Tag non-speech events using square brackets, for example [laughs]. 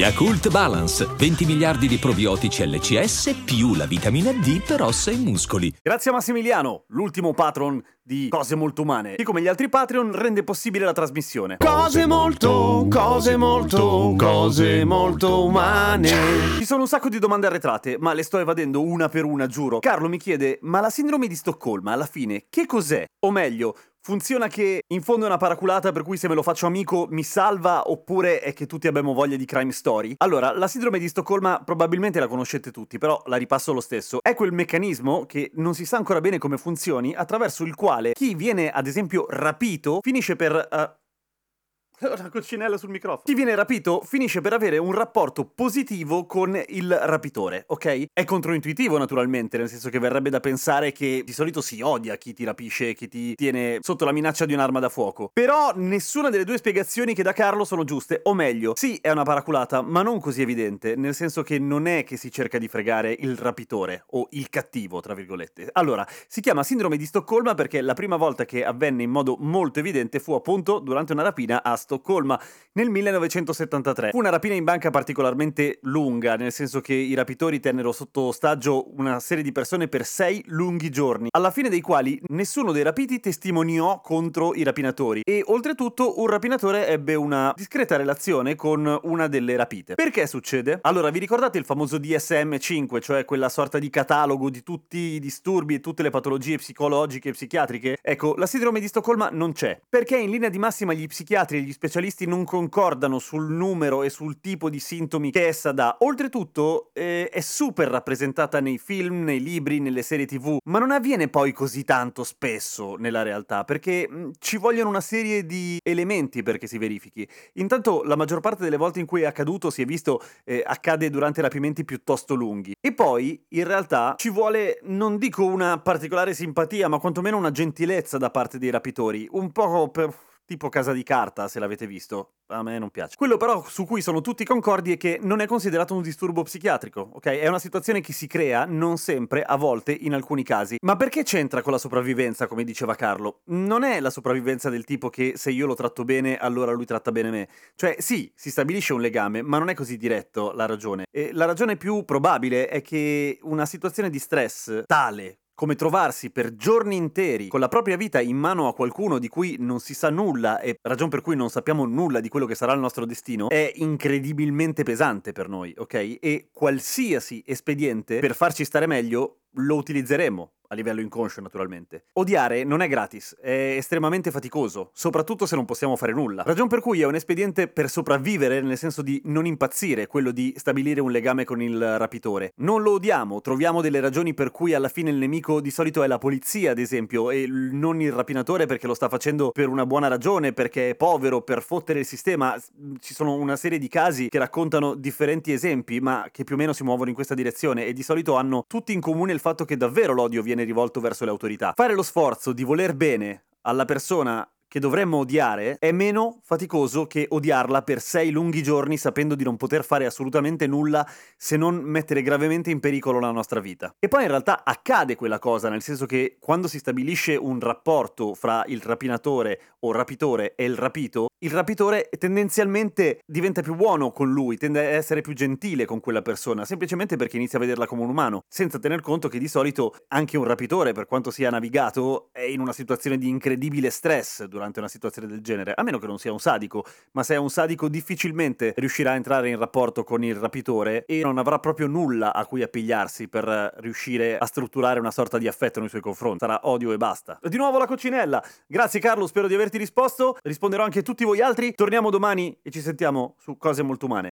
Yakult Balance, 20 miliardi di probiotici LCS più la vitamina D per ossa e muscoli. Grazie a Massimiliano, l'ultimo patron di Cose Molto Umane, che come gli altri Patreon rende possibile la trasmissione. Cose molto, cose molto, cose molto umane. Ci sono un sacco di domande arretrate, ma le sto evadendo una per una, giuro. Carlo mi chiede, ma la sindrome di Stoccolma alla fine che cos'è? O meglio, Funziona che in fondo è una paraculata per cui se me lo faccio amico mi salva oppure è che tutti abbiamo voglia di crime story? Allora, la sindrome di Stoccolma probabilmente la conoscete tutti, però la ripasso lo stesso. È quel meccanismo che non si sa ancora bene come funzioni, attraverso il quale chi viene ad esempio rapito finisce per... Uh, [laughs] una coccinella sul microfono. Chi viene rapito finisce per avere un rapporto positivo con il rapitore, ok? È controintuitivo naturalmente, nel senso che verrebbe da pensare che di solito si odia chi ti rapisce, chi ti tiene sotto la minaccia di un'arma da fuoco. Però nessuna delle due spiegazioni che dà Carlo sono giuste, o meglio, sì è una paraculata, ma non così evidente, nel senso che non è che si cerca di fregare il rapitore o il cattivo, tra virgolette. Allora, si chiama sindrome di Stoccolma perché la prima volta che avvenne in modo molto evidente fu appunto durante una rapina a Stoccolma Stoccolma nel 1973. Fu una rapina in banca particolarmente lunga, nel senso che i rapitori tennero sotto ostaggio una serie di persone per sei lunghi giorni, alla fine dei quali nessuno dei rapiti testimoniò contro i rapinatori e oltretutto un rapinatore ebbe una discreta relazione con una delle rapite. Perché succede? Allora, vi ricordate il famoso DSM-5, cioè quella sorta di catalogo di tutti i disturbi e tutte le patologie psicologiche e psichiatriche? Ecco, la sindrome di Stoccolma non c'è, perché in linea di massima gli psichiatri e gli specialisti non concordano sul numero e sul tipo di sintomi che essa dà. Oltretutto eh, è super rappresentata nei film, nei libri, nelle serie tv, ma non avviene poi così tanto spesso nella realtà, perché mh, mm, ci vogliono una serie di elementi perché si verifichi. Intanto la maggior parte delle volte in cui è accaduto si è visto eh, accade durante rapimenti piuttosto lunghi. E poi in realtà ci vuole, non dico una particolare simpatia, ma quantomeno una gentilezza da parte dei rapitori, un po' per tipo Casa di Carta, se l'avete visto. A me non piace. Quello però su cui sono tutti concordi è che non è considerato un disturbo psichiatrico, ok? È una situazione che si crea, non sempre, a volte, in alcuni casi. Ma perché c'entra con la sopravvivenza, come diceva Carlo? Non è la sopravvivenza del tipo che se io lo tratto bene, allora lui tratta bene me. Cioè, sì, si stabilisce un legame, ma non è così diretto la ragione. E la ragione più probabile è che una situazione di stress tale come trovarsi per giorni interi con la propria vita in mano a qualcuno di cui non si sa nulla e ragion per cui non sappiamo nulla di quello che sarà il nostro destino, è incredibilmente pesante per noi, ok? E qualsiasi espediente per farci stare meglio lo utilizzeremo a livello inconscio naturalmente. Odiare non è gratis, è estremamente faticoso, soprattutto se non possiamo fare nulla. Ragion per cui è un espediente per sopravvivere, nel senso di non impazzire, quello di stabilire un legame con il rapitore. Non lo odiamo, troviamo delle ragioni per cui alla fine il nemico di solito è la polizia, ad esempio, e non il rapinatore perché lo sta facendo per una buona ragione, perché è povero, per fottere il sistema. Ci sono una serie di casi che raccontano differenti esempi, ma che più o meno si muovono in questa direzione e di solito hanno tutti in comune il fatto che davvero l'odio viene rivolto verso le autorità. Fare lo sforzo di voler bene alla persona che dovremmo odiare è meno faticoso che odiarla per sei lunghi giorni sapendo di non poter fare assolutamente nulla se non mettere gravemente in pericolo la nostra vita. E poi in realtà accade quella cosa, nel senso che quando si stabilisce un rapporto fra il rapinatore o rapitore e il rapito, il rapitore tendenzialmente diventa più buono con lui, tende a essere più gentile con quella persona, semplicemente perché inizia a vederla come un umano, senza tener conto che di solito anche un rapitore, per quanto sia navigato, è in una situazione di incredibile stress durante una situazione del genere, a meno che non sia un sadico, ma se è un sadico difficilmente riuscirà a entrare in rapporto con il rapitore e non avrà proprio nulla a cui appigliarsi per riuscire a strutturare una sorta di affetto nei suoi confronti, sarà odio e basta. Di nuovo la coccinella, grazie Carlo, spero di averti risposto, risponderò anche a tutti voi altri, torniamo domani e ci sentiamo su cose molto umane.